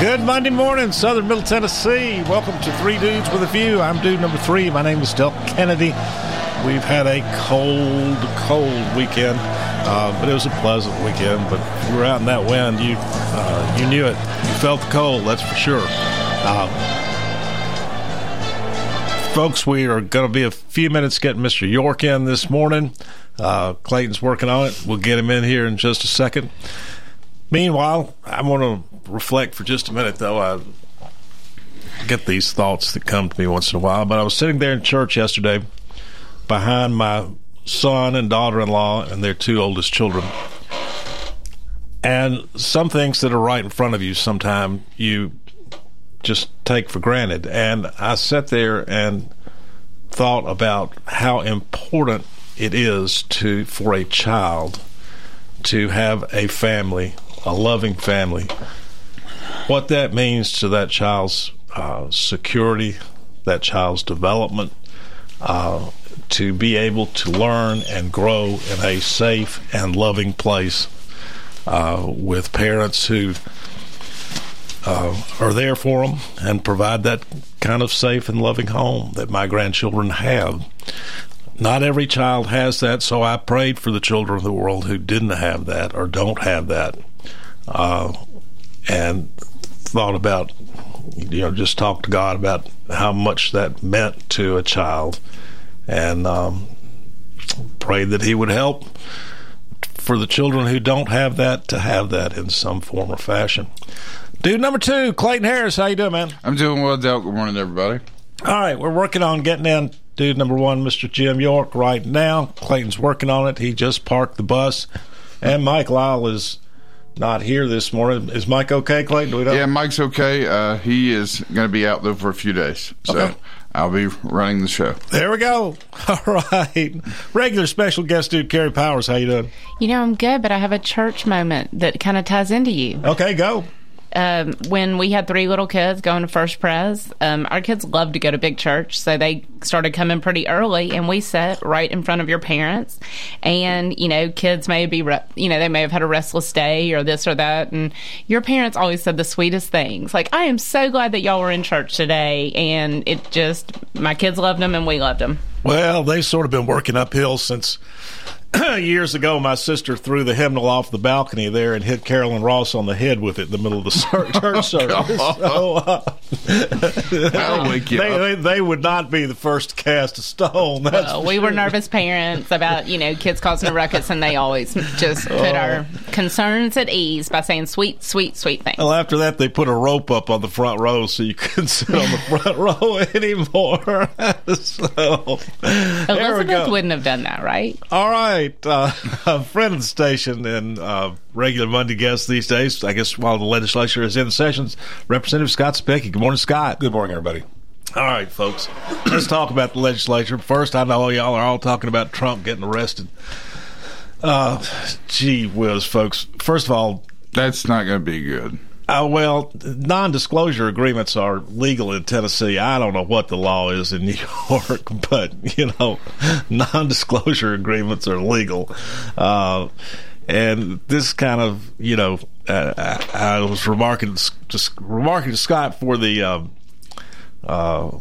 Good Monday morning, Southern Middle Tennessee. Welcome to Three Dudes with a View. I'm dude number three. My name is Del Kennedy. We've had a cold, cold weekend, uh, but it was a pleasant weekend. But you were out in that wind, you uh, you knew it. You felt the cold, that's for sure. Uh, folks, we are going to be a few minutes getting Mr. York in this morning. Uh, Clayton's working on it. We'll get him in here in just a second. Meanwhile, I want to reflect for just a minute, though. I get these thoughts that come to me once in a while. But I was sitting there in church yesterday behind my son and daughter in law and their two oldest children. And some things that are right in front of you, sometimes you just take for granted. And I sat there and thought about how important it is to for a child to have a family a loving family, what that means to that child's uh, security, that child's development, uh, to be able to learn and grow in a safe and loving place uh, with parents who uh, are there for them and provide that kind of safe and loving home that my grandchildren have. Not every child has that, so I prayed for the children of the world who didn't have that or don't have that uh, and thought about, you know, just talked to God about how much that meant to a child, and um, prayed that He would help for the children who don't have that to have that in some form or fashion. Dude number two, Clayton Harris, how you doing, man? I'm doing well, Del. Good morning, everybody. All right, we're working on getting in dude number one, Mr. Jim York, right now. Clayton's working on it. He just parked the bus, and Mike Lyle is not here this morning. Is Mike okay, Clayton? Do we know? Yeah, Mike's okay. Uh, he is going to be out though for a few days, so okay. I'll be running the show. There we go. All right, regular special guest dude Carey Powers. How you doing? You know I'm good, but I have a church moment that kind of ties into you. Okay, go um, when we had three little kids going to First Pres, um, our kids loved to go to big church, so they started coming pretty early, and we sat right in front of your parents. And you know, kids may be, re- you know, they may have had a restless day or this or that, and your parents always said the sweetest things, like, "I am so glad that y'all were in church today," and it just, my kids loved them, and we loved them. Well, they've sort of been working uphill since years ago, my sister threw the hymnal off the balcony there and hit Carolyn Ross on the head with it in the middle of the church oh, service. So, uh, That'll wake you they, they, they, would not be the first to cast a stone. Well, we sure. were nervous parents about you know kids causing a ruckus, and they always just put oh. our concerns at ease by saying sweet, sweet, sweet things. Well, after that, they put a rope up on the front row so you couldn't sit on the front row anymore. so, Elizabeth wouldn't have done that, right? All right right. Uh, a friend of the station and uh, regular Monday guest these days, I guess while the legislature is in sessions, Representative Scott Cepicky. Good morning, Scott. Good morning, everybody. All right, folks. Let's talk about the legislature. First, I know y'all are all talking about Trump getting arrested. Uh, gee whiz, folks. First of all, that's not going to be good. Uh, well, non-disclosure agreements are legal in Tennessee. I don't know what the law is in New York, but you know, non-disclosure agreements are legal. Uh, and this kind of, you know, uh, I, I, was remarking just remarking to Scott for the um, uh,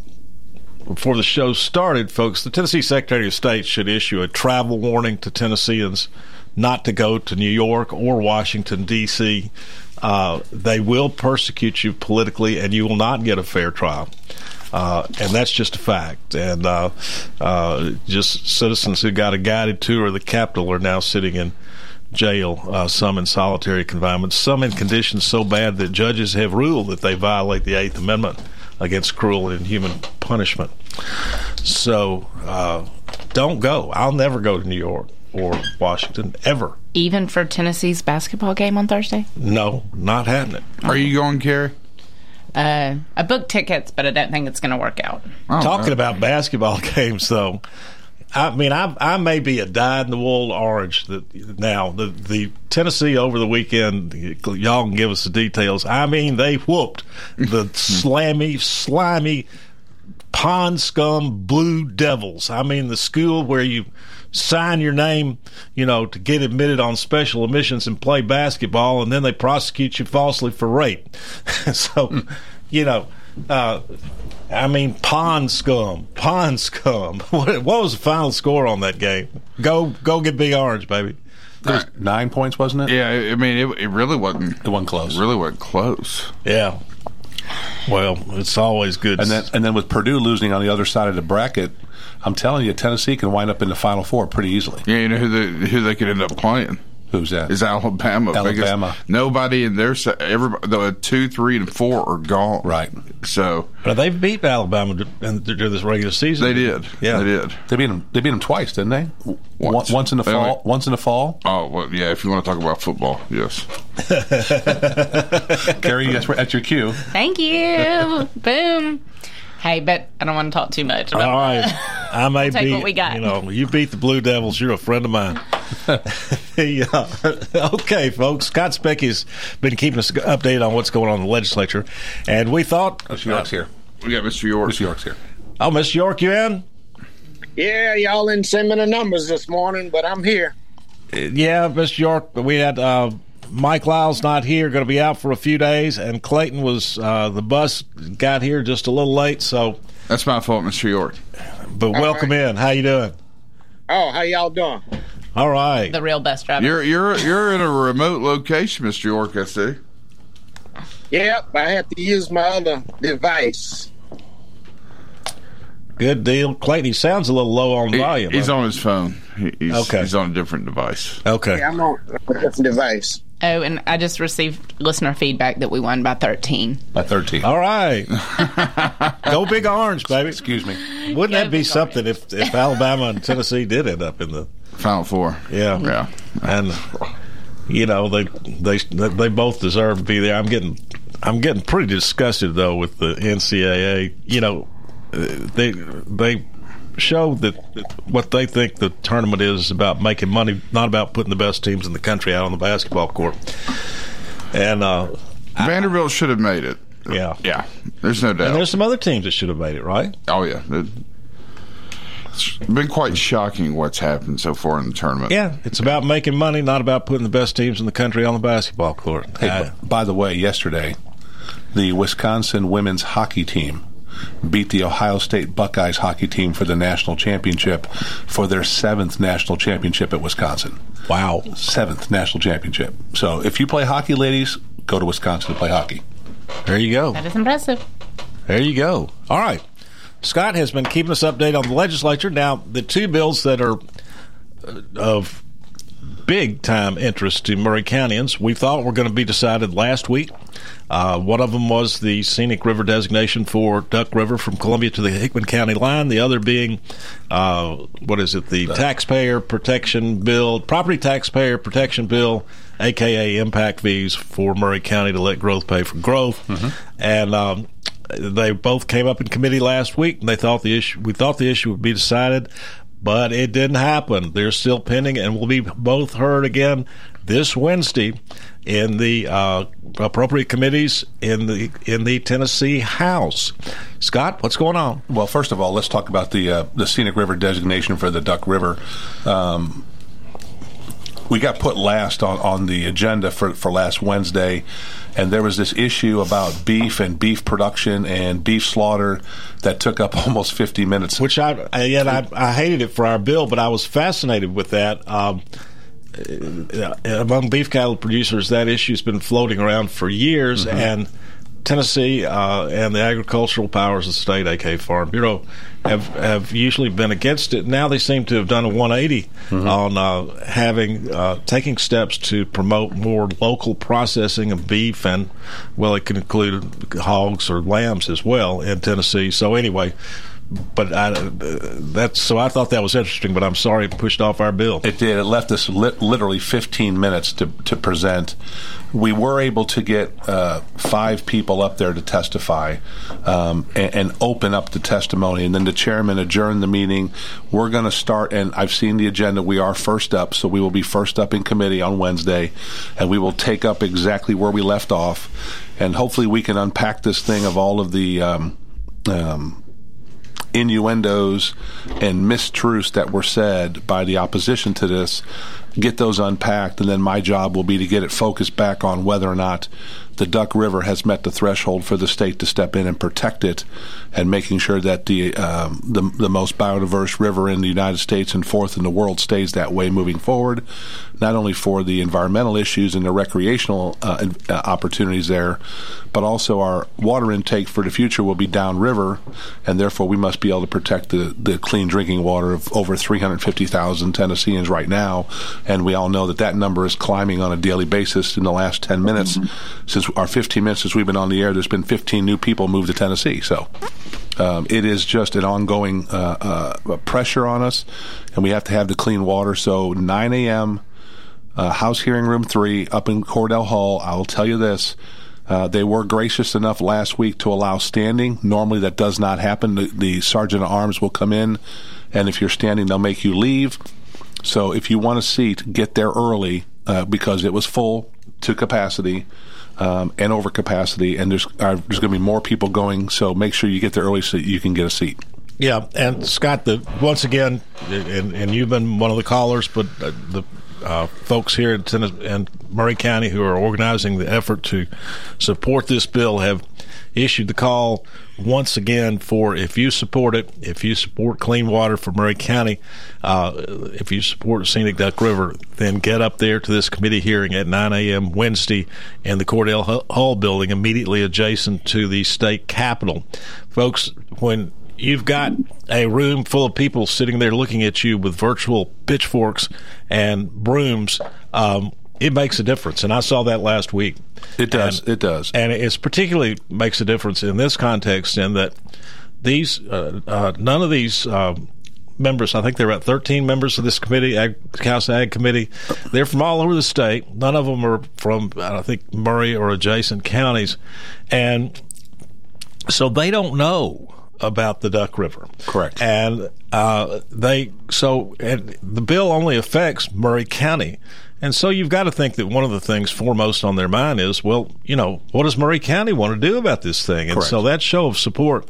before the show started, folks. The Tennessee Secretary of State should issue a travel warning to Tennesseans not to go to New York or Washington D.C uh, they will persecute you politically, and you will not get a fair trial. Uh, and that's just a fact. And uh, uh, just citizens who got a guided tour of the Capitol are now sitting in jail, uh, some in solitary confinement, some in conditions so bad that judges have ruled that they violate the Eighth Amendment against cruel and inhuman punishment. So uh, don't go. I'll never go to New York or Washington ever. Even for Tennessee's basketball game on Thursday? No, not happening. Are you going, Carey? Uh, I booked tickets, but I don't think it's going to work out. Oh, Talking about basketball games, though, I mean, I, I may be a dyed in the wool orange that now the the Tennessee over the weekend. Y'all can give us the details. I mean, they whooped the slammy, slimy pond scum blue devils. I mean, the school where you sign your name, you know, to get admitted on special admissions and play basketball, and then they prosecute you falsely for rape. so, you know, uh, I mean, pond scum, pond scum. What, what was the final score on that game? Go, go get big orange, baby. It was nine points, wasn't it? Yeah, I mean, it, it really wasn't. It wasn't close. Really wasn't close. Yeah. Well, it's always good. And then, and then with Purdue losing on the other side of the bracket, I'm telling you, Tennessee can wind up in the Final Four pretty easily. Yeah, you know who they who they could end up playing Who's that? is Alabama. Alabama. Nobody in their se- everybody the two, three, and four are gone. Right. So but they beat Alabama in during this regular season. they did. Yeah. they did. They beat them. They beat them twice, didn't they? Once. Once, once in the They fall. only- Once in the fall. Oh well, yeah. If you want to talk about football, yes. Carey, that's, that's your cue. Thank you. Boom. Hey, but I don't want to talk too much. About All right, I may take be. what we got. You know, you beat the Blue Devils. You're a friend of mine. yeah. Okay, folks. Scott Cepicky's been keeping us updated on what's going on in the legislature, and we thought, Mr. York's here. We got Mr. York. Mr. York's here. oh, Mr. York, you in? Yeah, y'all didn't send me the numbers this morning, but I'm here. Yeah, Mr. York. We had uh, Mike Lyle's not here, going to be out for a few days, and Clayton was uh, the bus got here just a little late. So, That's my fault, Mr. York. but welcome in. How you doing? Oh, how y'all doing? All right. the real bus driver. You're you're you're in a remote location, Mr. York. I see. Yep, I have to use my other device. Good deal, Clayton. He sounds a little low on He- volume. he's on his phone. He, he's, Okay. he's on a different device. Okay. Yeah, I'm on a different device. Oh, and I just received listener feedback that we won by 13. By 13. All right. Go Big Orange, baby. Excuse me. Wouldn't Go that be Big something if, if Alabama and Tennessee did end up in the Final four. yeah Yeah. and you know they they they both deserve to be there. I'm getting I'm getting pretty disgusted though with the NCAA. You know they they show that what they think the tournament is about making money, not about putting the best teams in the country out on the basketball court. And uh, Vanderbilt should have made it. yeah, Yeah. There's no doubt. and there's some other teams that should have made it, right? oh yeah. It- It's been quite shocking what's happened so far in the tournament. Yeah, it's about making money, not about putting the best teams in the country on the basketball court. Hey, Uh, b- by the way, yesterday, the Wisconsin women's hockey team beat the Ohio State Buckeyes hockey team for the national championship for their seventh national championship at Wisconsin. wow. Seventh national championship. So if you play hockey, ladies, go to Wisconsin to play hockey. There you go. That is impressive. There you go. All right. Scott has been keeping us updated on the legislature. Now, the two bills that are uh, of big time interest to Maury Countyans, we thought were going to be decided last week. Uh, one of them was the scenic river designation for Duck River from Columbia to the Hickman County line. The other being, uh, what is it, the taxpayer protection bill, property taxpayer protection bill, aka impact fees for Maury County to let growth pay for growth. And um, they both came up in committee last week, and they thought the issue. We thought the issue would be decided, but it didn't happen. They're still pending, and will be both heard again this Wednesday in the uh, appropriate committees in the in the Tennessee House. Scott, what's going on? Well, first of all, let's talk about the uh, the scenic river designation for the Duck River. Um, we got put last on, on the agenda for, for last Wednesday, and there was this issue about beef and beef production and beef slaughter that took up almost 50 minutes. Which I yet I, I hated it for our bill, but I was fascinated with that. Um, uh, among beef cattle producers, that issue's been floating around for years, and Tennessee uh, and the agricultural powers of the state, aka Farm Bureau, have have usually been against it. Now they seem to have done a 180 on uh, having uh, taking steps to promote more local processing of beef, and well, it can include hogs or lambs as well in Tennessee. So anyway. But I, uh, that's so I thought that was interesting. But I'm sorry it pushed off our bill. It did. It left us li- literally 15 minutes to, to present. We were able to get uh, five people up there to testify um, and, and, open up the testimony. And then the chairman adjourned the meeting. We're going to start, and I've seen the agenda. We are first up, so we will be first up in committee on Wednesday, and we will take up exactly where we left off. And hopefully, we can unpack this thing of all of the. Um, um, innuendos and mistruths that were said by the opposition to this, get those unpacked, and then my job will be to get it focused back on whether or not the Duck River has met the threshold for the state to step in and protect it, and making sure that the um, the, the most biodiverse river in the United States and fourth in the world stays that way moving forward, not only for the environmental issues and the recreational uh, uh, opportunities there, but also our water intake for the future will be downriver, and therefore we must be able to protect the, the clean drinking water of over 350,000 Tennesseans right now, and we all know that that number is climbing on a daily basis in the last 10 minutes mm-hmm. since our 15 minutes since we've been on the air. There's been 15 new people moved to Tennessee, so. Um, it is just an ongoing uh, uh, pressure on us, and we have to have the clean water. So 9 a.m. Uh, House Hearing Room 3 up in Cordell Hall. I will tell you this. Uh, they were gracious enough last week to allow standing. Normally, that does not happen. The, the sergeant at arms will come in, and if you're standing, they'll make you leave. So, if you want a seat, get there early uh, because it was full to capacity um, and over capacity, and there's uh, there's going to be more people going. So, make sure you get there early so you can get a seat. Yeah, and Scott, the once again, and, and you've been one of the callers, but uh, the uh, folks here in, in Maury County who are organizing the effort to support this bill have issued the call once again for if you support it, if you support clean water for Maury County, uh, if you support Scenic Duck River, then get up there to this committee hearing at 9 a.m. Wednesday in the Cordell Hall building immediately adjacent to the state capitol. Folks, when you've got a room full of people sitting there looking at you with virtual pitchforks and brooms. Um, it makes a difference, and I saw that last week. It does. And, it does, and it's particularly makes a difference in this context in that these uh, uh, none of these. Uh, members. I think there are about 13 members of this committee, Ag, House Ag Committee. They're from all over the state. None of them are from, I think, Maury or adjacent counties. And so they don't know about the Duck River. Correct. And uh, they so and the bill only affects Maury County. And so you've got to think that one of the things foremost on their mind is, well, you know, what does Maury County want to do about this thing? And Correct. so that show of support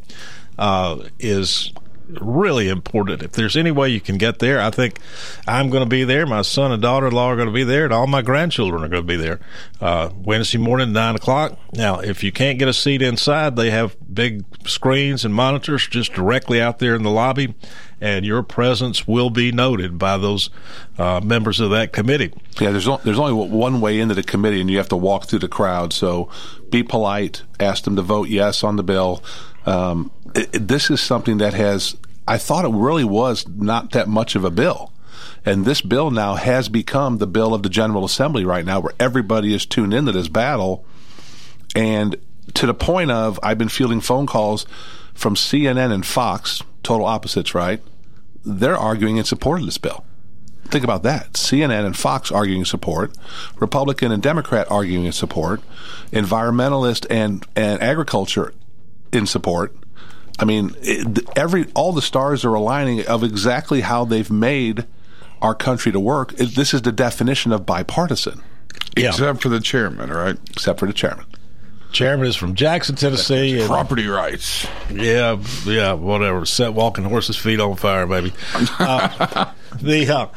uh, is really important. If there's any way you can get there, I think I'm going to be there. My son and daughter-in-law are going to be there, and all my grandchildren are going to be there uh, Wednesday morning, nine o'clock. Now, if you can't get a seat inside, they have big screens and monitors just directly out there in the lobby, and your presence will be noted by those uh, members of that committee. Yeah, there's there's only one way into the committee, and you have to walk through the crowd. So be polite. Ask them to vote yes on the bill. Um, it, this is something that has, I thought it really was not that much of a bill. And this bill now has become the bill of the General Assembly right now, where everybody is tuned into this battle. And to the point of, I've been fielding phone calls from CNN and Fox, total opposites, right? They're arguing in support of this bill. Think about that. CNN and Fox arguing support, Republican and Democrat arguing in support, environmentalist and, and agriculture in support. I mean, it, every all the stars are aligning of exactly how they've made our country to work. It, this is the definition of bipartisan. Yeah. Except for the chairman, right? Except for the chairman. Chairman is from Jackson, Tennessee. Property rights. Yeah, yeah, whatever. Set walking horses' feet on fire, baby. Uh, the uh,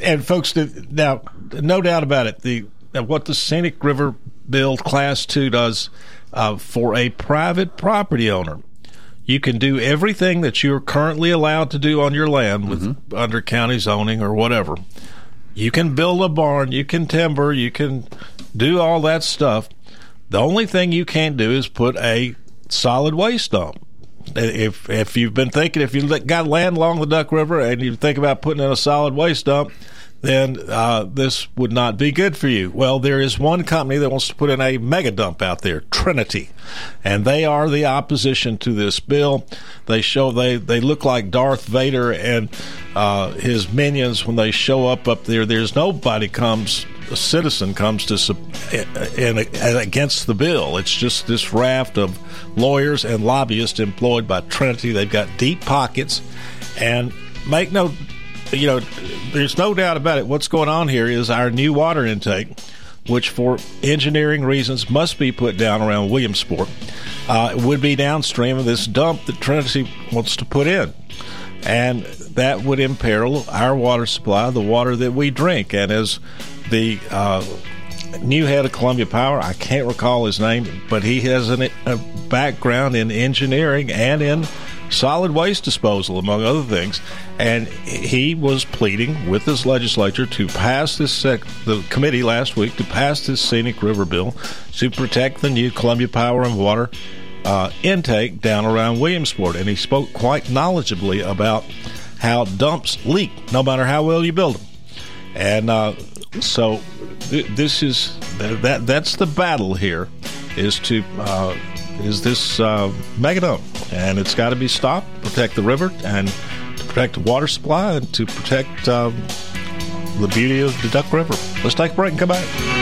and folks, now, no doubt about it. The what the Scenic River Bill Class Two does uh, for a private property owner. You can do everything that you're currently allowed to do on your land with mm-hmm. under county zoning or whatever. You can build a barn, you can timber, you can do all that stuff. The only thing you can't do is put a solid waste dump. If if you've been thinking if you've got land along the Duck River and you think about putting in a solid waste dump, then uh, this would not be good for you. Well, there is one company that wants to put in a mega dump out there, Trinity, and they are the opposition to this bill. They show they they look like Darth Vader and uh, his minions when they show up up there. There's nobody comes a citizen comes to and, against the bill. It's just this raft of lawyers and lobbyists employed by Trinity. They've got deep pockets, and make no you know, there's no doubt about it. What's going on here is our new water intake, which for engineering reasons must be put down around Williamsport, uh, would be downstream of this dump that Trinity wants to put in. And that would imperil our water supply, the water that we drink. And as the uh, new head of Columbia Power, I can't recall his name, but he has an, a background in engineering and in solid waste disposal, among other things. And he was pleading with his legislature to pass this, sec- the committee last week, to pass this scenic river bill to protect the new Columbia Power and Water uh, intake down around Williamsport. And he spoke quite knowledgeably about how dumps leak no matter how well you build them. And uh, so th- this is that that's the battle here is to uh, is this uh, mega dump, and it's got to be stopped. Protect the river and to protect the water supply and to protect um, the beauty of the Duck River. Let's take a break and come back.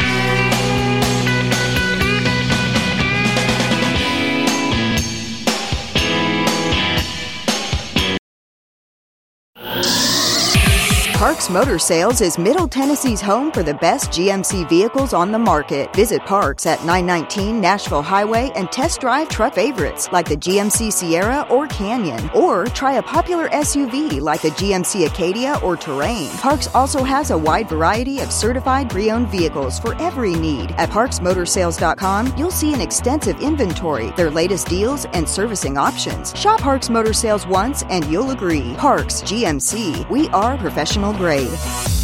Parks Motor Sales is Middle Tennessee's home for the best GMC vehicles on the market. Visit Parks at 919 Nashville Highway and test drive truck favorites like the GMC Sierra or Canyon, or try a popular SUV like the GMC Acadia or Terrain. Parks also has a wide variety of certified pre owned vehicles for every need. At parksmotorsales.com, you'll see an extensive inventory, their latest deals, and servicing options. Shop Parks Motor Sales once and you'll agree. Parks GMC, we are professional grade free.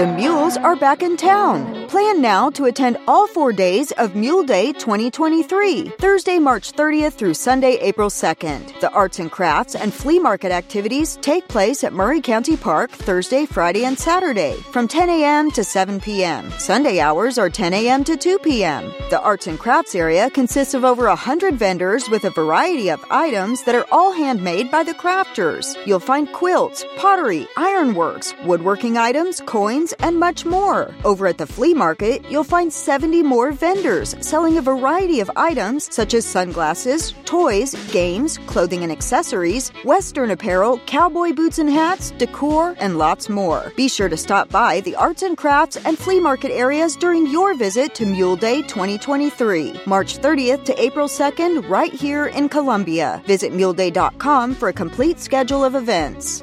The Mules are back in town. Plan now to attend all four days of Mule Day 2023, Thursday, March 30th through Sunday, April 2nd. The arts and crafts and flea market activities take place at Maury County Park Thursday, Friday, and Saturday from 10 a.m. to 7 p.m. Sunday hours are 10 a.m. to 2 p.m. The arts and crafts area consists of over 100 vendors with a variety of items that are all handmade by the crafters. You'll find quilts, pottery, ironworks, woodworking items, coins, and much more. Over at the flea market, you'll find 70 more vendors selling a variety of items such as sunglasses, toys, games, clothing and accessories, Western apparel, cowboy boots and hats, decor, and lots more. Be sure to stop by the arts and crafts and flea market areas during your visit to Mule Day 2023, March 30th to April 2nd, right here in Columbia. Visit muleday.com for a complete schedule of events.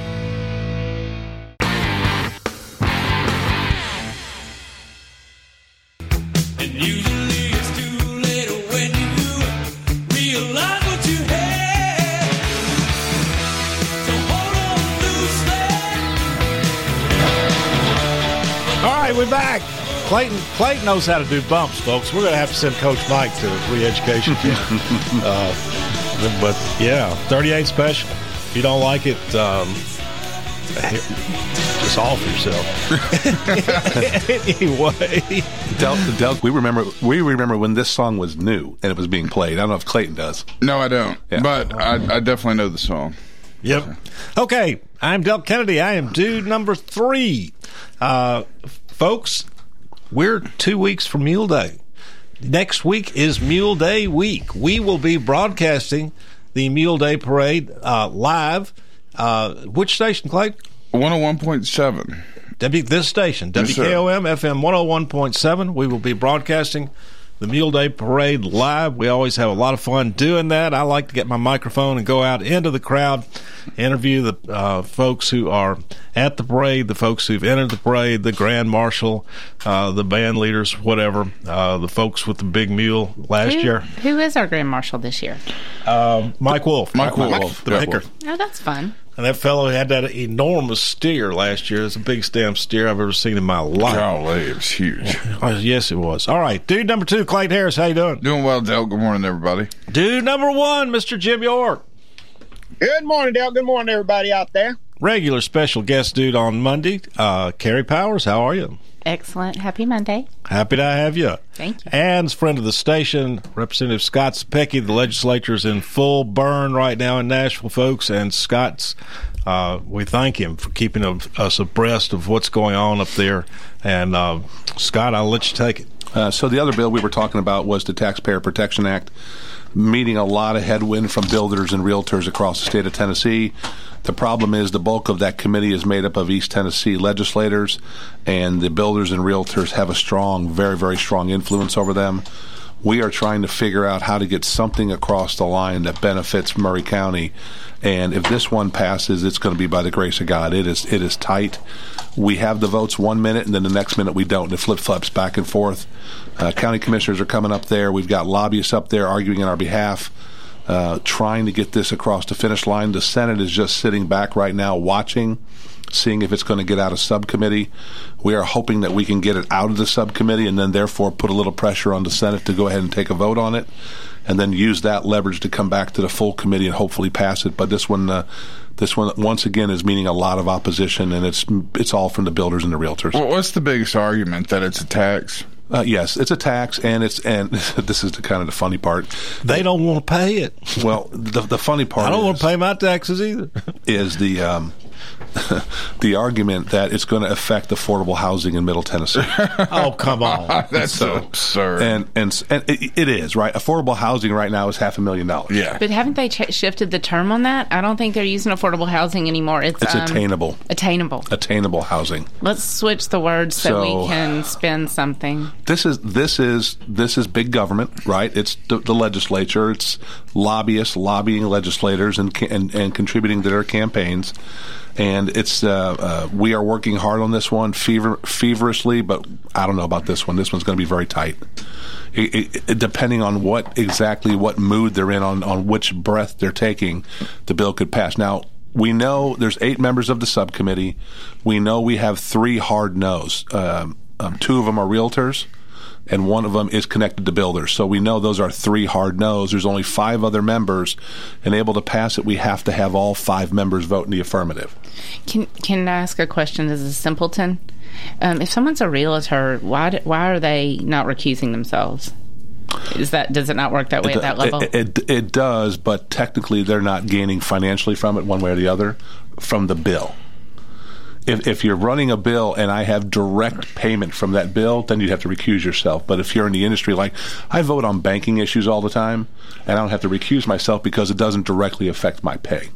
Clayton Clayton knows how to do bumps, folks. We're going to have to send Coach Mike to re-education camp. uh, but yeah, 38 special. If you don't like it, um, just off yourself. anyway, Del, Del, we remember we remember when this song was new and it was being played. I don't know if Clayton does. No, I don't. But I, I definitely know the song. Yep. Okay, I'm Del Kennedy. I am dude number three. Uh, folks, we're two weeks from Mule Day. Next week is Mule Day week. We will be broadcasting the Mule Day Parade uh, live. Uh, which station, Clay? 101.7. W, this station, Yes. WKOM FM 101.7. We will be broadcasting the Mule Day Parade live. We always have a lot of fun doing that. I like to get my microphone and go out into the crowd, interview the uh, folks who are at the parade, the folks who've entered the parade, the grand marshal, uh, the band leaders, whatever, uh, the folks with the big mule last Who- year. Who is our grand marshal this year? Um, Mike Wolfe. Mike Wolfe. the Yeah. picker. Oh, that's fun. And that fellow had that enormous steer last year. It's the biggest damn steer I've ever seen in my life. Golly, it was huge. Oh, yes, it was. All right, dude number two, Clayton Harris. How you doing? Doing well, Del. Good morning, everybody. Dude number one, Mr. Jim York. Good morning, Dale. Good morning, everybody out there. Regular special guest dude on Monday, uh, Carey Powers. How are you? Excellent. Happy Monday. Happy to have you. Thank you. And friend of the station, Representative Scott Cepicky. The legislature is in full burn right now in Nashville, folks. And Scott's, uh, we thank him for keeping us abreast of what's going on up there. And uh, Scott, I'll let you take it. Uh, so the other bill we were talking about was the Taxpayer Protection Act, meeting a lot of headwind from builders and realtors across the state of Tennessee. The problem is the bulk of that committee is made up of East Tennessee legislators, and the builders and realtors have a strong, very, very strong influence over them. We are trying to figure out how to get something across the line that benefits Maury County. And if this one passes, it's going to be by the grace of God. It is it is tight. We have the votes one minute, and then the next minute we don't. And it flip flops back and forth. Uh, county commissioners are coming up there. We've got lobbyists up there arguing on our behalf uh, trying to get this across the finish line. The Senate is just sitting back right now watching, seeing if it's going to get out of subcommittee. We are hoping that we can get it out of the subcommittee and then therefore put a little pressure on the Senate to go ahead and take a vote on it and then use that leverage to come back to the full committee and hopefully pass it. But this one, uh, this one once again is meeting a lot of opposition, and it's it's all from the builders and the realtors. Well, what's the biggest argument that it's a tax? Uh, yes, it's a tax, and it's and this is the kind of the funny part. They don't want to pay it. Well, the the funny part. I don't is, want to pay my taxes either. Is the um, the argument that it's going to affect affordable housing in Middle Tennessee? oh come on, that's so absurd. And and and it, it is right. Affordable housing right now is half a million dollars. Yeah, But haven't they ch- shifted the term on that? I don't think they're using affordable housing anymore. It's, it's um, attainable. Attainable. Attainable housing. Let's switch the words so, So- we can spend something. This is this is this is big government, right? It's the, the legislature. It's lobbyists lobbying legislators and, and and contributing to their campaigns. And it's uh, uh, we are working hard on this one fever, feverishly, but I don't know about this one. This one's going to be very tight. It, it, depending on what exactly what mood they're in, on on which breath they're taking, the bill could pass. Now we know there's eight members of the subcommittee. We know we have three hard no's. Um, um, two of them are realtors and one of them is connected to builders. So we know those are three hard no's. There's only five other members, and able to pass it, we have to have all five members vote in the affirmative. Can Can I ask a question as a simpleton? Um, if someone's a realtor, why why are they not recusing themselves? Is that does it not work that way at that level? It, it, it does, but technically they're not gaining financially from it one way or the other from the bill. If, if you're running a bill and I have direct payment from that bill, then you'd have to recuse yourself. But if you're in the industry, like I vote on banking issues all the time, and I don't have to recuse myself because it doesn't directly affect my pay.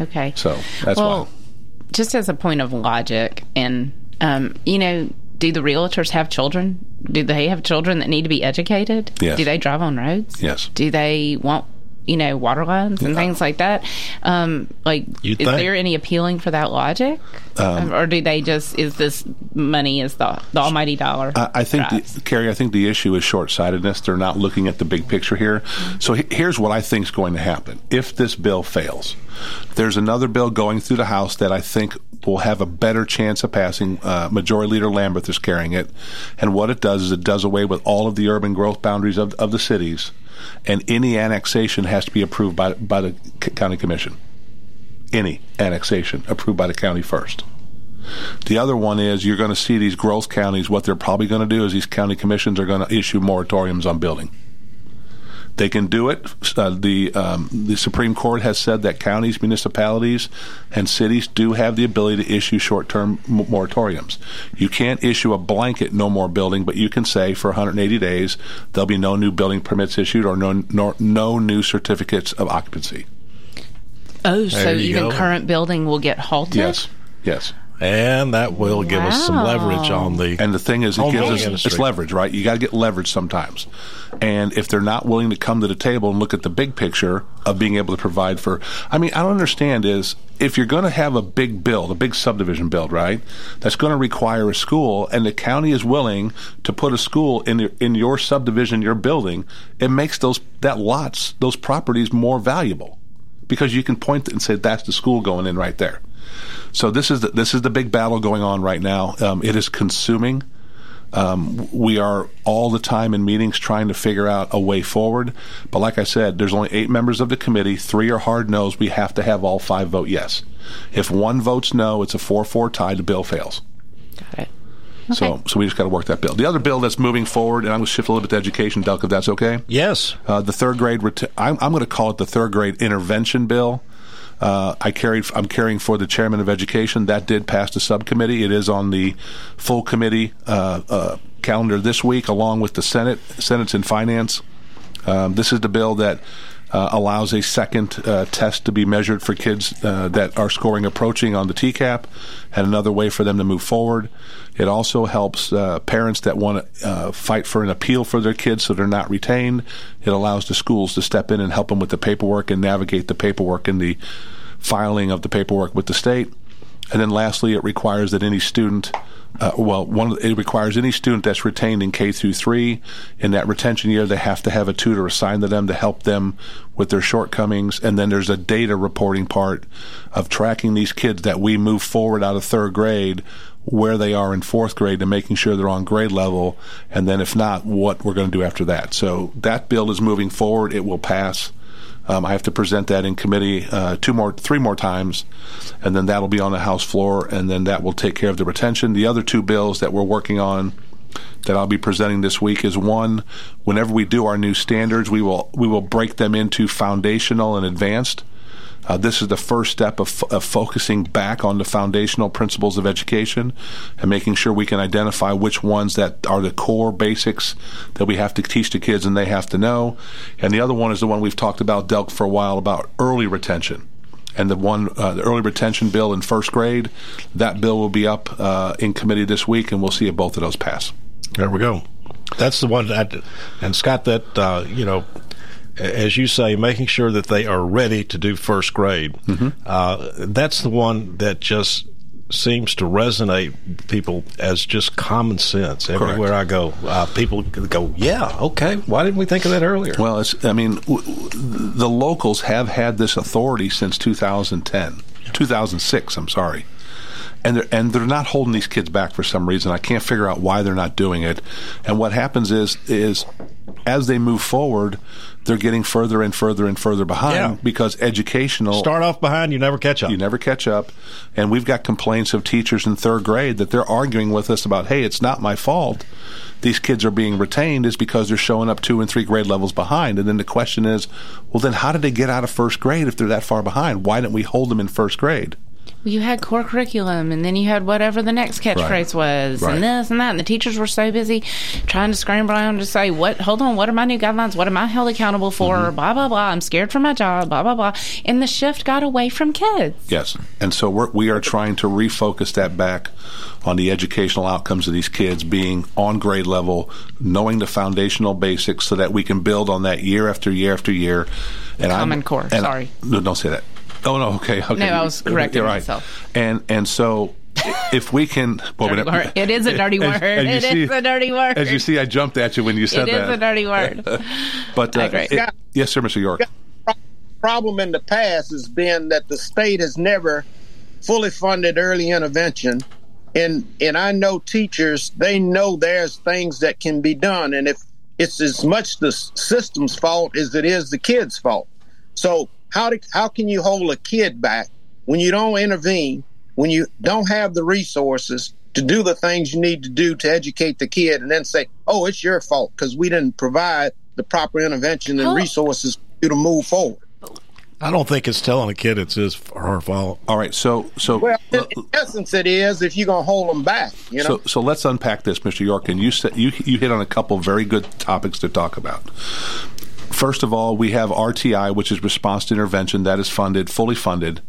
Okay. So that's well, why. just as a point of logic, and um, you know, do the realtors have children? Do they have children that need to be educated? Yes. Do they drive on roads? Yes. Do they want you know water lines and things like that? Um, like, You'd is think. there any appealing for that logic, Um, or do they just is this money is the the almighty dollar? I, I think, the, Carey, I think the issue is short sightedness. They're not looking at the big picture here. So he- here's what I think is going to happen if this bill fails. There's another bill going through the House that I think will have a better chance of passing. Uh, Majority Leader Lamberth is carrying it. And what it does is it does away with all of the urban growth boundaries of, of the cities, and any annexation has to be approved by, by the county commission. Any annexation approved by the county first. The other one is you're going to see these growth counties. What they're probably going to do is these county commissions are going to issue moratoriums on building. They can do it. Uh, the um, the Supreme Court has said that counties, municipalities, and cities do have the ability to issue short term moratoriums. You can't issue a blanket no more building, but you can say for 180 days there'll be no new building permits issued or no no, no new certificates of occupancy. oh, so There you even go. current building will get halted. Yes. Yes. And that will give us some leverage on the. And the thing is, it gives us industry. it's leverage, right? You got to get leverage sometimes. And if they're not willing to come to the table and look at the big picture of being able to provide for, I mean, I don't understand is if you're going to have a big build, a big subdivision build, right? That's going to require a school, and the county is willing to put a school in your, in your subdivision, your building. It makes those that lots, those properties more valuable because you can point and say that's the school going in right there. So this is the, this is the big battle going on right now. Um, it is consuming. Um, we are all the time in meetings trying to figure out a way forward. But like I said, there's only eight members of the committee. Three are hard no's. We have to have all five vote yes. If one votes no, it's a four-four tie. The bill fails. Got it. So, so we just got to work that bill. The other bill that's moving forward, and I'm going to shift a little bit to education, Delk, if that's okay. Yes. Uh, the third grade. Ret- I'm, I'm going to call it the third grade intervention bill. Uh, I carried. I'm carrying for the chairman of education. That did pass the subcommittee. It is on the full committee uh, uh, calendar this week, along with the Senate. Senate's in finance. Um, this is the bill that uh, allows a second uh, test to be measured for kids uh, that are scoring approaching on the TCAP, and another way for them to move forward. It also helps uh, parents that want to uh, fight for an appeal for their kids so they're not retained. It allows the schools to step in and help them with the paperwork and navigate the paperwork and the filing of the paperwork with the state. And then lastly, it requires that any student, uh, well, one it requires any student that's retained in K through three in that retention year, they have to have a tutor assigned to them to help them with their shortcomings. And then there's a data reporting part of tracking these kids that we move forward out of third grade where they are in fourth grade and making sure they're on grade level. And then if not, what we're going to do after that. So that bill is moving forward. It will pass. Um, I have to present that in committee uh, two more, three more times, and then that'll be on the House floor, and then that will take care of the retention. The other two bills that we're working on that I'll be presenting this week is one. Whenever we do our new standards, we will we will break them into foundational and advanced. Uh, this is the first step of, of, focusing back on the foundational principles of education and making sure we can identify which ones that are the core basics that we have to teach the kids and they have to know. And the other one is the one we've talked about, dealt for a while, about early retention. And the one, uh, the early retention bill in first grade, that bill will be up uh, in committee this week, and we'll see if both of those pass. There we go. That's the one that, and Scott, that uh, you know, as you say, making sure that they are ready to do first grade. Mm-hmm. Uh, that's the one that just seems to resonate people as just common sense everywhere Correct. I go. Uh, people go, "Yeah, okay. Why didn't we think of that earlier?" Well, it's. I mean, w- the locals have had this authority since 2010, 2006. I'm sorry. And they're, and they're not holding these kids back for some reason. I can't figure out why they're not doing it. And what happens is is as they move forward, they're getting further and further and further behind yeah. because educational start off behind, you never catch up. You never catch up, and we've got complaints of teachers in third grade that they're arguing with us about, hey, it's not my fault. These kids are being retained is because they're showing up two and three grade levels behind. And then the question is, well, then how did they get out of first grade if they're that far behind? Why didn't we hold them in first grade? You had core curriculum and then you had whatever the next catchphrase right. was right. and this and that and the teachers were so busy trying to scramble around to say what hold on what are my new guidelines? What am i held accountable for? Mm-hmm. blah blah blah. I'm scared for my job blah blah blah. And the shift got away from kids. Yes. And so we're, we are trying to refocus that back on the educational outcomes of these kids being on grade level knowing the foundational basics so that we can build on that year after year after year. And common I'm, core sorry. No, don't say that Oh no, okay, okay. No, I was correcting You're right. myself. And and so if we can, well, it is a dirty word. As, as it see, is a dirty word. As you see, I jumped at you when you said that. It is a dirty word. but uh, it, yes, sir, Mr. York. Problem in the past has been that the state has never fully funded early intervention, and and I know teachers they know there's things that can be done, and if it's as much the system's fault as it is the kids' fault. So how do, how can you hold a kid back when you don't intervene, when you don't have the resources to do the things you need to do to educate the kid, and then say, "Oh, it's your fault because we didn't provide the proper intervention and resources for you to move forward." I don't think it's telling a kid it's his or her fault. All right, so so well, in, in essence, it is if you're going to hold them back. You know. So so let's unpack this, Mr. York, and you said you you hit on a couple very good topics to talk about. First of all, we have RTI, which is response to intervention, that is funded, fully funded,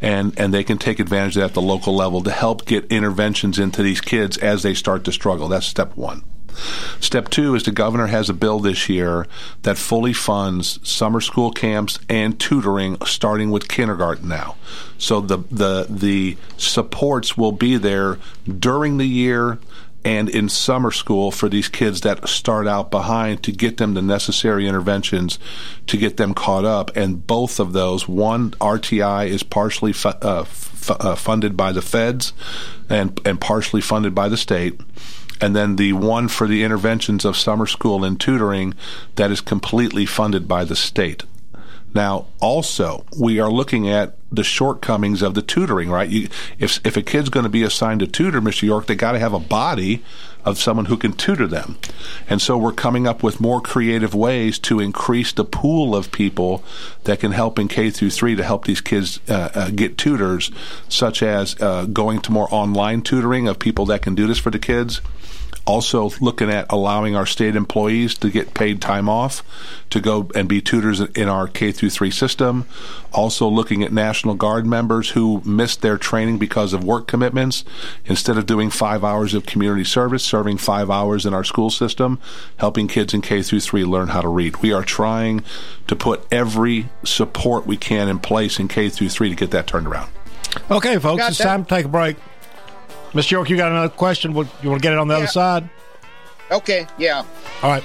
and and they can take advantage of that at the local level to help get interventions into these kids as they start to struggle. That's step one. Step two is the governor has a bill this year that fully funds summer school camps and tutoring starting with kindergarten now. So the the the supports will be there during the year and in summer school for these kids that start out behind to get them the necessary interventions to get them caught up. And both of those, one RTI is partially fu- uh, uh, funded by the feds and and partially funded by the state. And then the one for the interventions of summer school and tutoring that is completely funded by the state. Now, also, we are looking at the shortcomings of the tutoring, right? You, if if a kid's going to be assigned a tutor, Mr. York, they got to have a body of someone who can tutor them. And so we're coming up with more creative ways to increase the pool of people that can help in K through 3 to help these kids uh, uh, get tutors, such as uh, going to more online tutoring of people that can do this for the kids Also, looking at allowing our state employees to get paid time off to go and be tutors in our K through 3 system. Also, looking at National Guard members who missed their training because of work commitments. Instead of doing five hours of community service, serving five hours in our school system, helping kids in K through 3 learn how to read. We are trying to put every support we can in place in K through 3 to get that turned around. Okay, folks, Got it's that. time to take a break. Mr. York, you got another question? What- You want to get it on the other side? Okay, yeah. All right.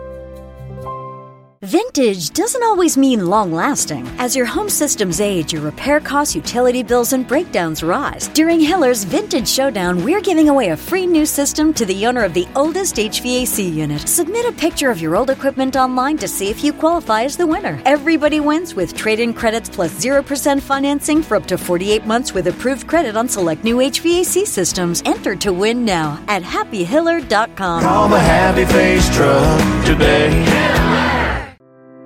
Vintage doesn't always mean long lasting. As your home systems age, your repair costs, utility bills, and breakdowns rise. During Hiller's Vintage Showdown, we're giving away a free new system to the owner of the oldest HVAC unit. Submit a picture of your old equipment online to see if you qualify as the winner. Everybody wins with trade in credits plus 0% financing for up to 48 months with approved credit on select new HVAC systems. Enter to win now at happyhiller.com. Call the Happy Face Truck today.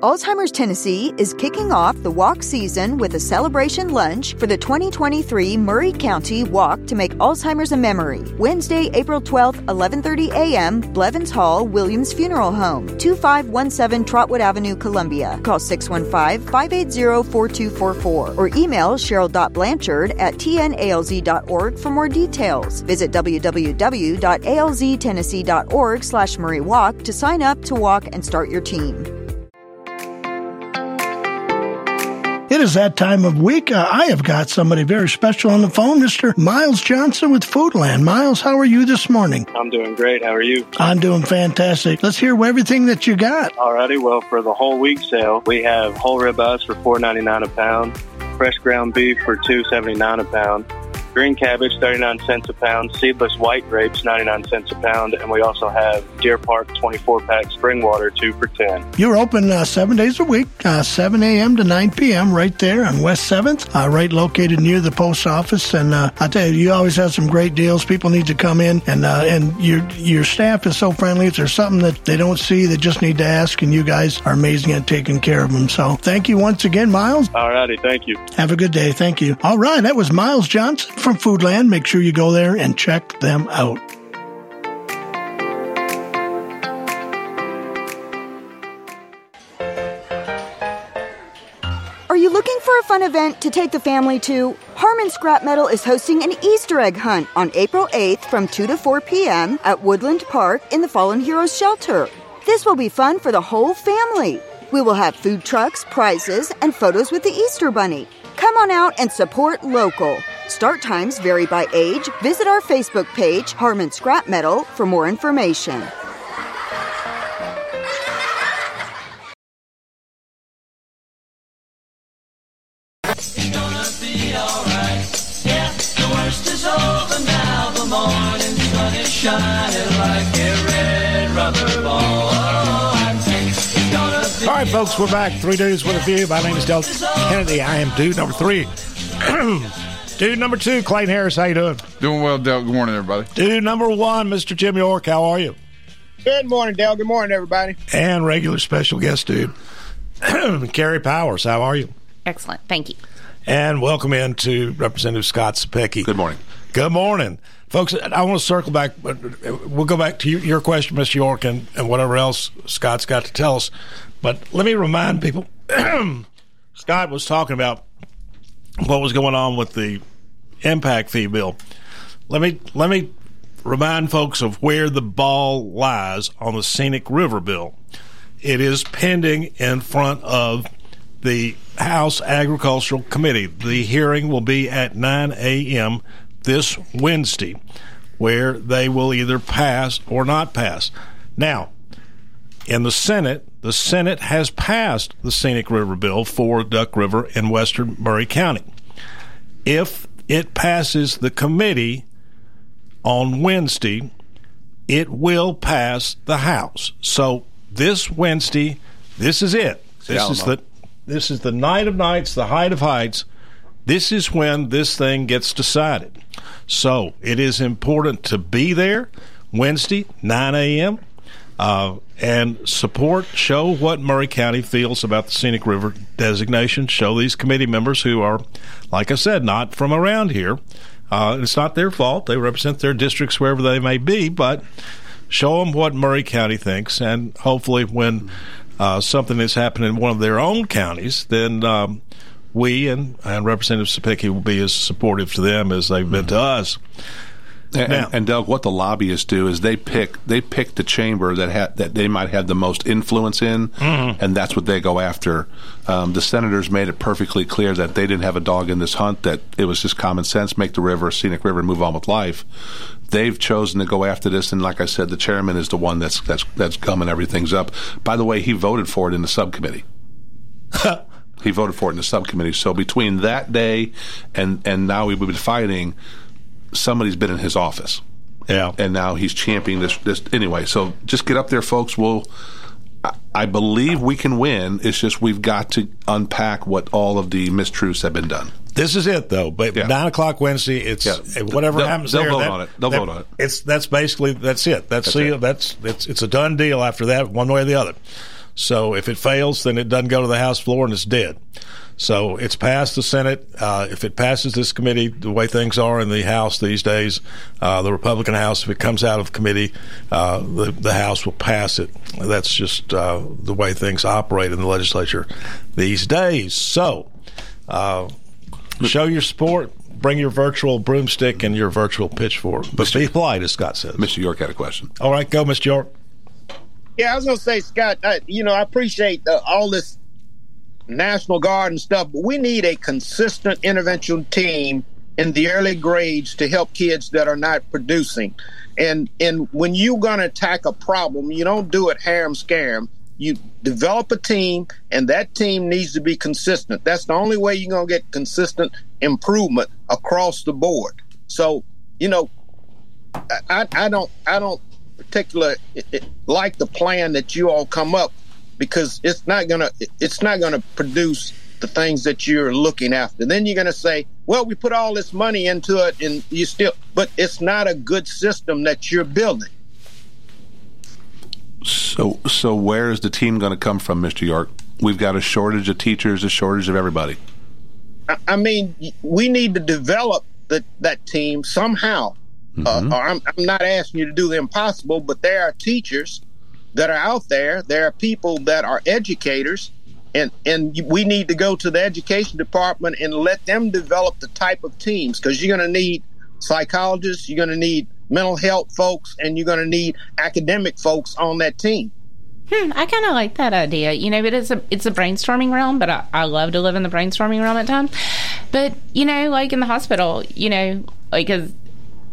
Alzheimer's Tennessee is kicking off the walk season with a celebration lunch for the 2023 Maury County Walk to make Alzheimer's a memory. Wednesday, April 12th, 11:30 a.m., Blevins Hall, Williams Funeral Home, 2517 Trotwood Avenue, Columbia. Call 615-580-4244 or email cheryl.blanchard at tnalz.org for more details. Visit www.alztennessee.org slash Maury Walk to sign up to walk and start your team. It is that time of week. Uh, I have got somebody very special on the phone, Mr. Miles Johnson with Foodland. Miles, how are you this morning? I'm doing great. How are you? I'm doing fantastic. Let's hear everything that you got. Alrighty. Well, for the whole week sale, we have whole ribeyes for four ninety nine a pound, fresh ground beef for two seventy nine a pound, green cabbage thirty nine cents a pound, seedless white grapes ninety nine cents a pound, and we also have Deer Park twenty four pack spring water two for ten. You're open uh, seven days a week, uh, 7 a.m. to 9 p.m. right there on West 7th, uh, right located near the post office. And uh, I tell you, you always have some great deals. People need to come in, and uh, and your your staff is so friendly. If there's something that they don't see, they just need to ask, and you guys are amazing at taking care of them. So thank you once again, Miles. Alrighty. Thank you. Have a good day. Thank you. All right, that was Miles Johnson from Foodland. Make sure you go there and check them out. Are you looking for a fun event to take the family to? Harmon Scrap Metal is hosting an Easter egg hunt on April 8th from 2 to 4 p.m. at Woodland Park in the Fallen Heroes Shelter. This will be fun for the whole family. We will have food trucks, prizes, and photos with the Easter Bunny. Come on out and support local. Start times vary by age. Visit our Facebook page, Harmon Scrap Metal, for more information. All right, folks, we're back. Three dudes with a view. My name is Del Kennedy. I am dude number three. dude number two, Clayton Harris. How you doing? Doing well, Del. Good morning, everybody. Dude number one, Mr. Jim York. How are you? Good morning, Dale. Good morning, everybody. And regular special guest, dude, Carey Powers. How are you? Excellent. Thank you. And welcome in to Representative Scott Cepicky. Good morning. Good morning. Folks, I want to circle back. but We'll go back to your- your question, Mr. York, and, and whatever else Scott's got to tell us. But let me remind people Scott was talking about what was going on with the impact fee bill. Let me let me remind folks of where the ball lies on the scenic river bill. It is pending in front of the House Agricultural Committee. The hearing will be at 9 a.m. this Wednesday, where they will either pass or not pass. Now, in the Senate, the Senate has passed the Scenic River bill for Duck River in western Maury County. If it passes the committee on Wednesday, it will pass the House. So this Wednesday, this is it. This is the this is the night of nights, the height of heights. This is when this thing gets decided. So it is important to be there Wednesday, 9 a.m. Uh, and support, show what Maury County feels about the Scenic River designation. Show these committee members who are, like I said, not from around here. Uh, it's not their fault. They represent their districts wherever they may be, but show them what Maury County thinks. And hopefully, when uh, something is happening in one of their own counties, then um, we and, and Representative Cepicky will be as supportive to them as they've been to us. And, Now- and Doug, what the lobbyists do is they pick they pick the chamber that ha- that they might have the most influence in, Mhm. and that's what they go after. Um, the senators made it perfectly clear that they didn't have a dog in this hunt; that it was just common sense, make the river a scenic river, and move on with life. They've chosen to go after this, and like I said, the chairman is the one that's that's that's gumming everything's up. By the way, he voted for it in the subcommittee. he voted for it in the subcommittee. So between that day and and now we've been fighting, somebody's been in his office. Yeah. And now he's championing this this anyway. So just get up there, folks. We'll I- believe we can win. It's just we've got to unpack what all of the mistruths have been done. This is it, though. But nine o'clock Wednesday, it's Yeah. whatever They'll- happens they'll there. vote that- on it. They'll that- vote on it. It's that's basically that's it. That's That's it. that's it's it's a done deal after that, one way or the other. So if it fails, then it doesn't go to the House floor and it's dead. So it's passed the Senate. Uh, if it passes this committee, the way things are in the House these days, uh, the Republican House, if it comes out of committee, uh, the the House will pass it. That's just uh, the way things operate in the legislature these days. So. Uh, Show your support. Bring your virtual broomstick and your virtual pitchfork. But be polite, as Scott says. Mr. York had a question. All right, go, Mr. York. Yeah, I was gonna say, Scott. I, you know, I appreciate uh, all this National Guard and stuff, but we need a consistent intervention team in the early grades to help kids that are not producing. And and when you're gonna attack a problem, you don't do it harem scam. You develop a team, and that team needs to be consistent. That's the only way you're gonna get consistent improvement across the board. So, you know, I, I don't I don't particularly eh, eh, like the plan that you all come up because it's not gonna it's not gonna produce the things that you're looking after. Then you're gonna say, well, we put all this money into it, and you still, but it's not a good system that you're building. So so where is the team going to come from, Mr. York? We've got a shortage of teachers, a shortage of everybody. I, I mean, we need to develop the, that team somehow. Uh, I'm, I'm not asking you to do the impossible, but there are teachers that are out there. There are people that are educators, and and we need to go to the education department and let them develop the type of teams because you're going to need psychologists, you're going to need mental health folks, and you're going to need academic folks on that team. Hmm, I kind of like that idea. You know, it is a it's a brainstorming realm, but I, I love to live in the brainstorming realm at times. But you know, like in the hospital, you know, like as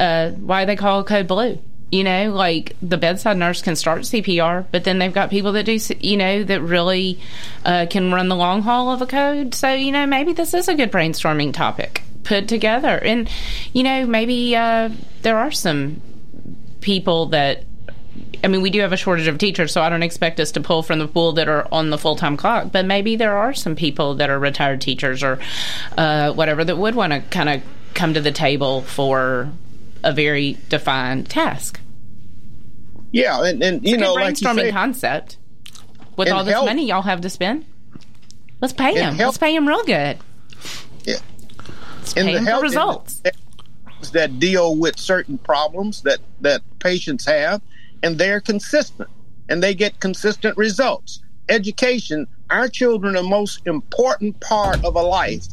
uh, why they call code blue. You know, like the bedside nurse can start CPR, but then they've got people that do, you know, that really uh, can run the long haul of a code. So, you know, maybe this is a good brainstorming topic put together. And, you know, maybe uh, there are some people that I mean, we do have a shortage of teachers, so I don't expect us to pull from the pool that are on the full time clock. But maybe there are some people that are retired teachers or uh, whatever that would want to kind of come to the table for a very defined task. Yeah, and, and you know, like you brainstorming say, concept. With all this help- money y'all have to spend, let's pay And them. help- Let's pay them real good. Yeah. Let's in pay the them for results. that deal with certain problems that that patients have, and they're consistent, and they get consistent results. Education, our children, are the most important part of a life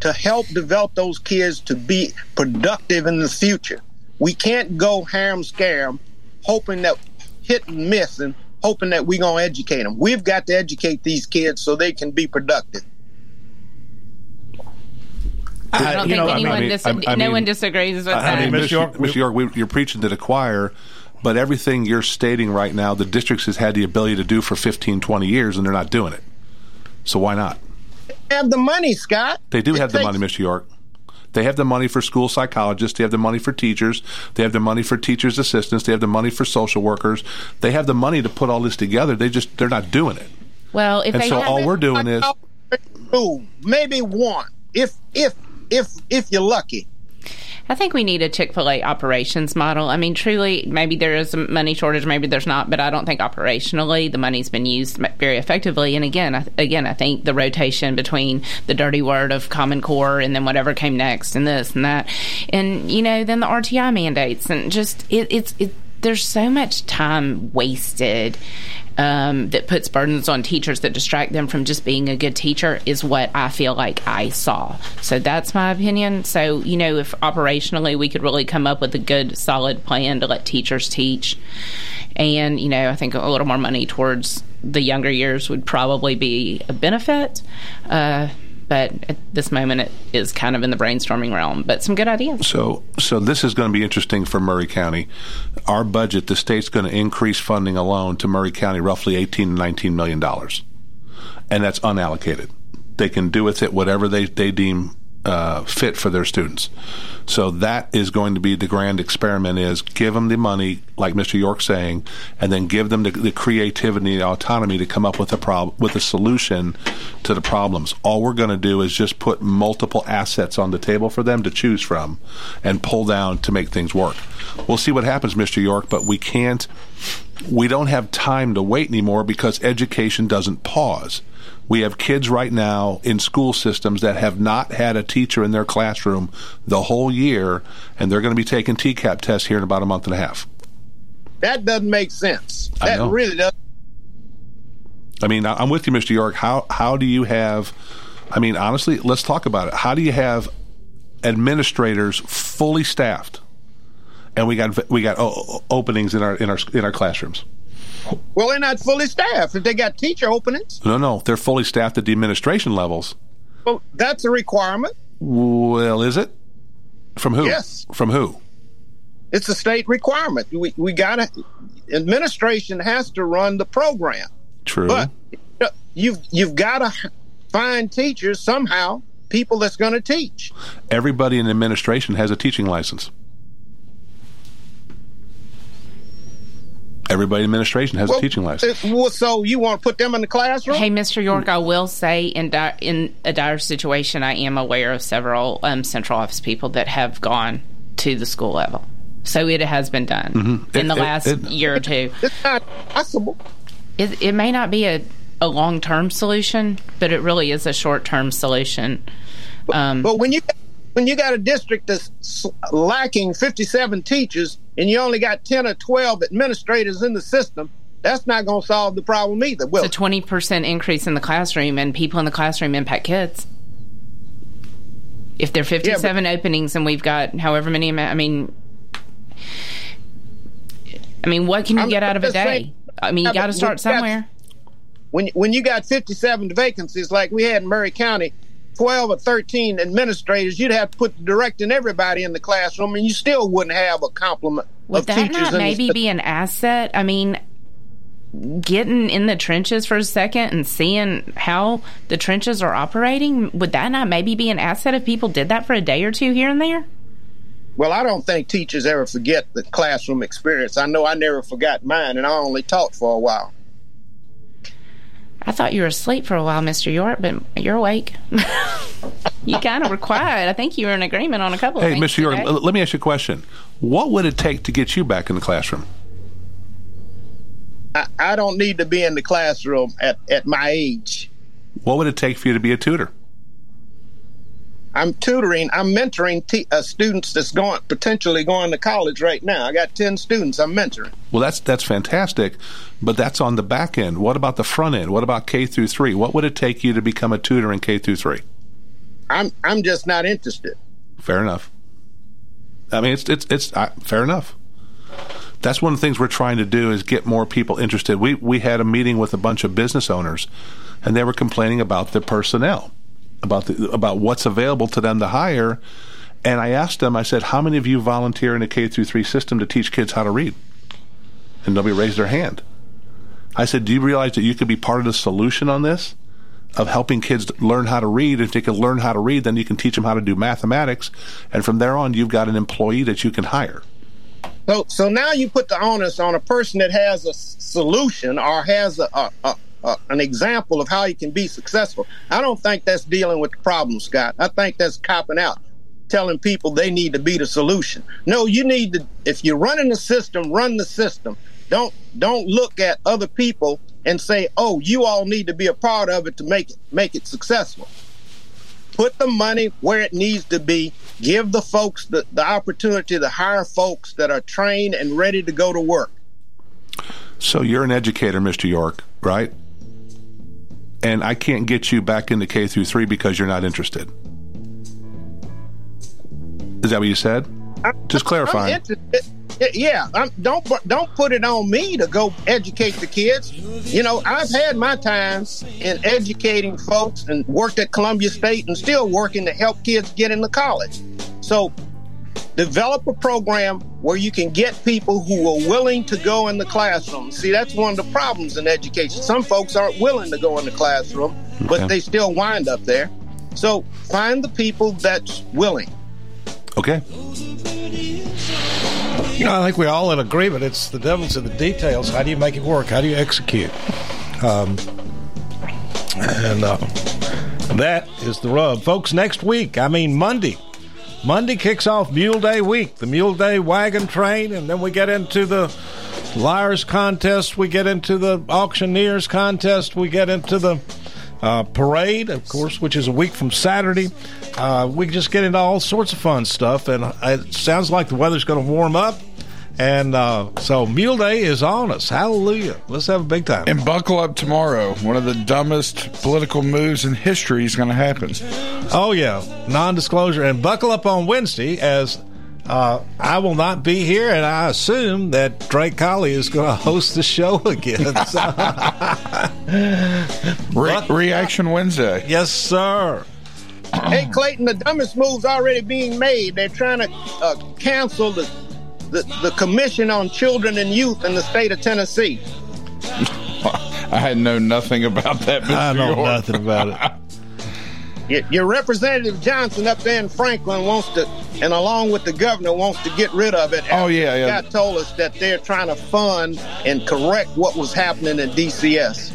to help develop those kids to be productive in the future. We can't go ham scam, hoping that hit and miss and hoping that we're gonna educate them. We've got to educate these kids so they can be productive. I don't you think know, I anyone mean- dis- I- I no one disagrees with I that. mean, Miss York, Miss York we, you're preaching to the choir, but everything you're stating right now, the districts has had the ability to do for 15, 20 years, and they're not doing it. So why not? Have the money, Scott. They do It have the money, Mr. York. They have the money for school psychologists. They have the money for teachers. They have the money for teachers' assistants. They have the money for social workers. They have the money to put all this together. They just they're not doing it. Well, if and they so all we're doing is two, maybe one, if if if if you're lucky. I think we need a Chick fil A operations model. I mean, truly, maybe there is a money shortage, maybe there's not, but I don't think operationally the money's been used very effectively. And again, I, again, I think the rotation between the dirty word of Common Core and then whatever came next and this and that, and you know, then the RTI mandates and just it, it's it. There's so much time wasted um, that puts burdens on teachers that distract them from just being a good teacher is what I feel like I saw. So that's my opinion. So, you know, if operationally we could really come up with a good, solid plan to let teachers teach, and, you know, I think a little more money towards the younger years would probably be a benefit. Uh, but at this moment, it is kind of in the brainstorming realm, but some good ideas. So, so this is going to be interesting for Maury County. Our budget, the state's going to increase funding alone to Maury County roughly 18 to 19 million dollars, and that's unallocated. They can do with it whatever they they deem uh, fit for their students. So that is going to be the grand experiment: is give them the money, like Mr. York saying, and then give them the, the creativity, the autonomy to come up with a problem, with a solution to the problems. All we're going to do is just put multiple assets on the table for them to choose from, and pull down to make things work. We'll see what happens, Mr. York, but we can't. We don't have time to wait anymore because education doesn't pause. We have kids right now in school systems that have not had a teacher in their classroom the whole year, and they're going to be taking TCAP tests here in about a month and a half. That doesn't make sense. That really does. I mean, I'm with you, Mr. York. How how do you have? I mean, honestly, let's talk about it. How do you have administrators fully staffed, and we got we got openings in our in our in our classrooms? Well, they're not fully staffed. If they got teacher openings, No, no, they're fully staffed at the administration levels. well, that's a requirement. Well, is it? From who? Yes. From who? It's a state requirement. We we got to administration has to run the program. True. But you've you've got to find teachers somehow, people that's going to teach. Everybody in administration has a teaching license. Everybody in administration has a teaching license. uh, well, so you want to put them in the classroom? Hey, Mr. York, I will say in di- in a dire situation, I am aware of several um, central office people that have gone to the school level. So it has been done Mhm. in It- the it- last it- year or two. It's not possible. It, it may not be a, a long term solution, but it really is a short term solution. Um, But when you when you got a district that's lacking 57 teachers and you only got 10 or 12 administrators in the system, that's not going to solve the problem either. Well, it's a 20% increase in the classroom, and people in the classroom impact kids. If there are 57 openings and we've got however many, I mean, I mean, what can you I'm get out of a day? saying, I mean, you Yeah, got to start you got- somewhere. When when you got 57 vacancies like we had in Maury County, 12 or 13 administrators, you'd have to put directing everybody in the classroom, and you still wouldn't have a complement Would of that teachers. not the maybe be an asset? I mean, getting in the trenches for a second and seeing how the trenches are operating, would that not maybe be an asset if people did that for a day or two here and there? Well, I don't think teachers ever forget the classroom experience. I know I never forgot mine, and I only taught for a while. I thought you were asleep for a while, Mr. York, but you're awake. you kind of were quiet. I think you were in agreement on a couple of Hey. Mr. York, today. let me ask you a question. What would it take to get you back in the classroom? I, I don't need to be in the classroom at, at my age. What would it take for you to be a tutor? I'm tutoring, I'm mentoring te- uh, students that's going potentially going to college right now. I got 10 students I'm mentoring. Well, that's that's fantastic, but that's on the back end. What about the front end? What about K through three? What would it take you to become a tutor in K through three? I'm I'm just not interested. Fair enough. I mean, it's it's it's uh, fair enough. That's one of the things we're trying to do is get more people interested. We we had a meeting with a bunch of business owners, and they were complaining about the personnel, about the about what's available to them to hire. And I asked them, I said, "How many of you volunteer in a K through three system to teach kids how to read?" And nobody raised their hand. I said, "Do you realize that you could be part of the solution on this?" of helping kids learn how to read. If they can learn how to read, then you can teach them how to do mathematics, and from there on, you've got an employee that you can hire. So so now you put the onus on a person that has a solution or has a, a, a, an example of how you can be successful. I don't think that's dealing with the problem, Scott. I think that's copping out, telling people they need to be the solution. No, you need to. If you're running the system, run the system. Don't don't look at other people and say, "Oh, you all need to be a part of it to make it make it successful." Put the money where it needs to be. Give the folks the, the opportunity to hire folks that are trained and ready to go to work. So you're an educator, Mr. York, right? And I can't get you back into K through three because you're not interested. Is that what you said? Just I'm clarifying. interested. Yeah, I'm, don't don't put it on me to go educate the kids. You know, I've had my time in educating folks and worked at Columbia State and still working to help kids get into college. So, develop a program where you can get people who are willing to go in the classroom. See, that's one of the problems in education. Some folks aren't willing to go in the classroom, but Okay. they still wind up there. So, find the people that's willing. Okay. You know, I think we all in agreement. It's the devil's in the details. How do you make it work? How do you execute? Um, and uh, that is the rub, folks. Next week, I mean Monday. Monday kicks off Mule Day week, the Mule Day wagon train, and then we get into the Liars contest. We get into the Auctioneers contest. We get into the uh, parade, of course, which is a week from Saturday. Uh, we just get into all sorts of fun stuff, and it sounds like the weather's going to warm up. And uh, so Mule Day is on us. Hallelujah. Let's have a big time. And buckle up tomorrow. One of the dumbest political moves in history is going to happen. Oh, yeah. Non disclosure. And buckle up on Wednesday as uh, I will not be here, and I assume that Drake Colley is going to host the show again. Re- Reaction Wednesday. Yes, sir. hey, Clayton, the dumbest move's already being made. They're trying to uh, cancel the, the the Commission on Children and Youth in the state of Tennessee. I had known nothing about that. Mr. I know York. nothing about it. Your, your Representative Johnson up there in Franklin wants to, and along with the governor, wants to get rid of it. Oh, yeah, yeah. God told us that they're trying to fund and correct what was happening in DCS.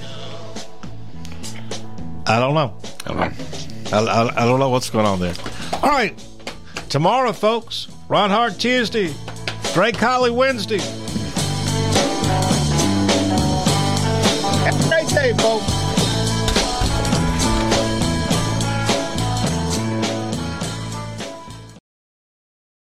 I don't know. I don't know. I, I, I don't know what's going on there. All right. Tomorrow, folks, Ron Hart Tuesday, Drake Colley Wednesday. Have a great day, folks.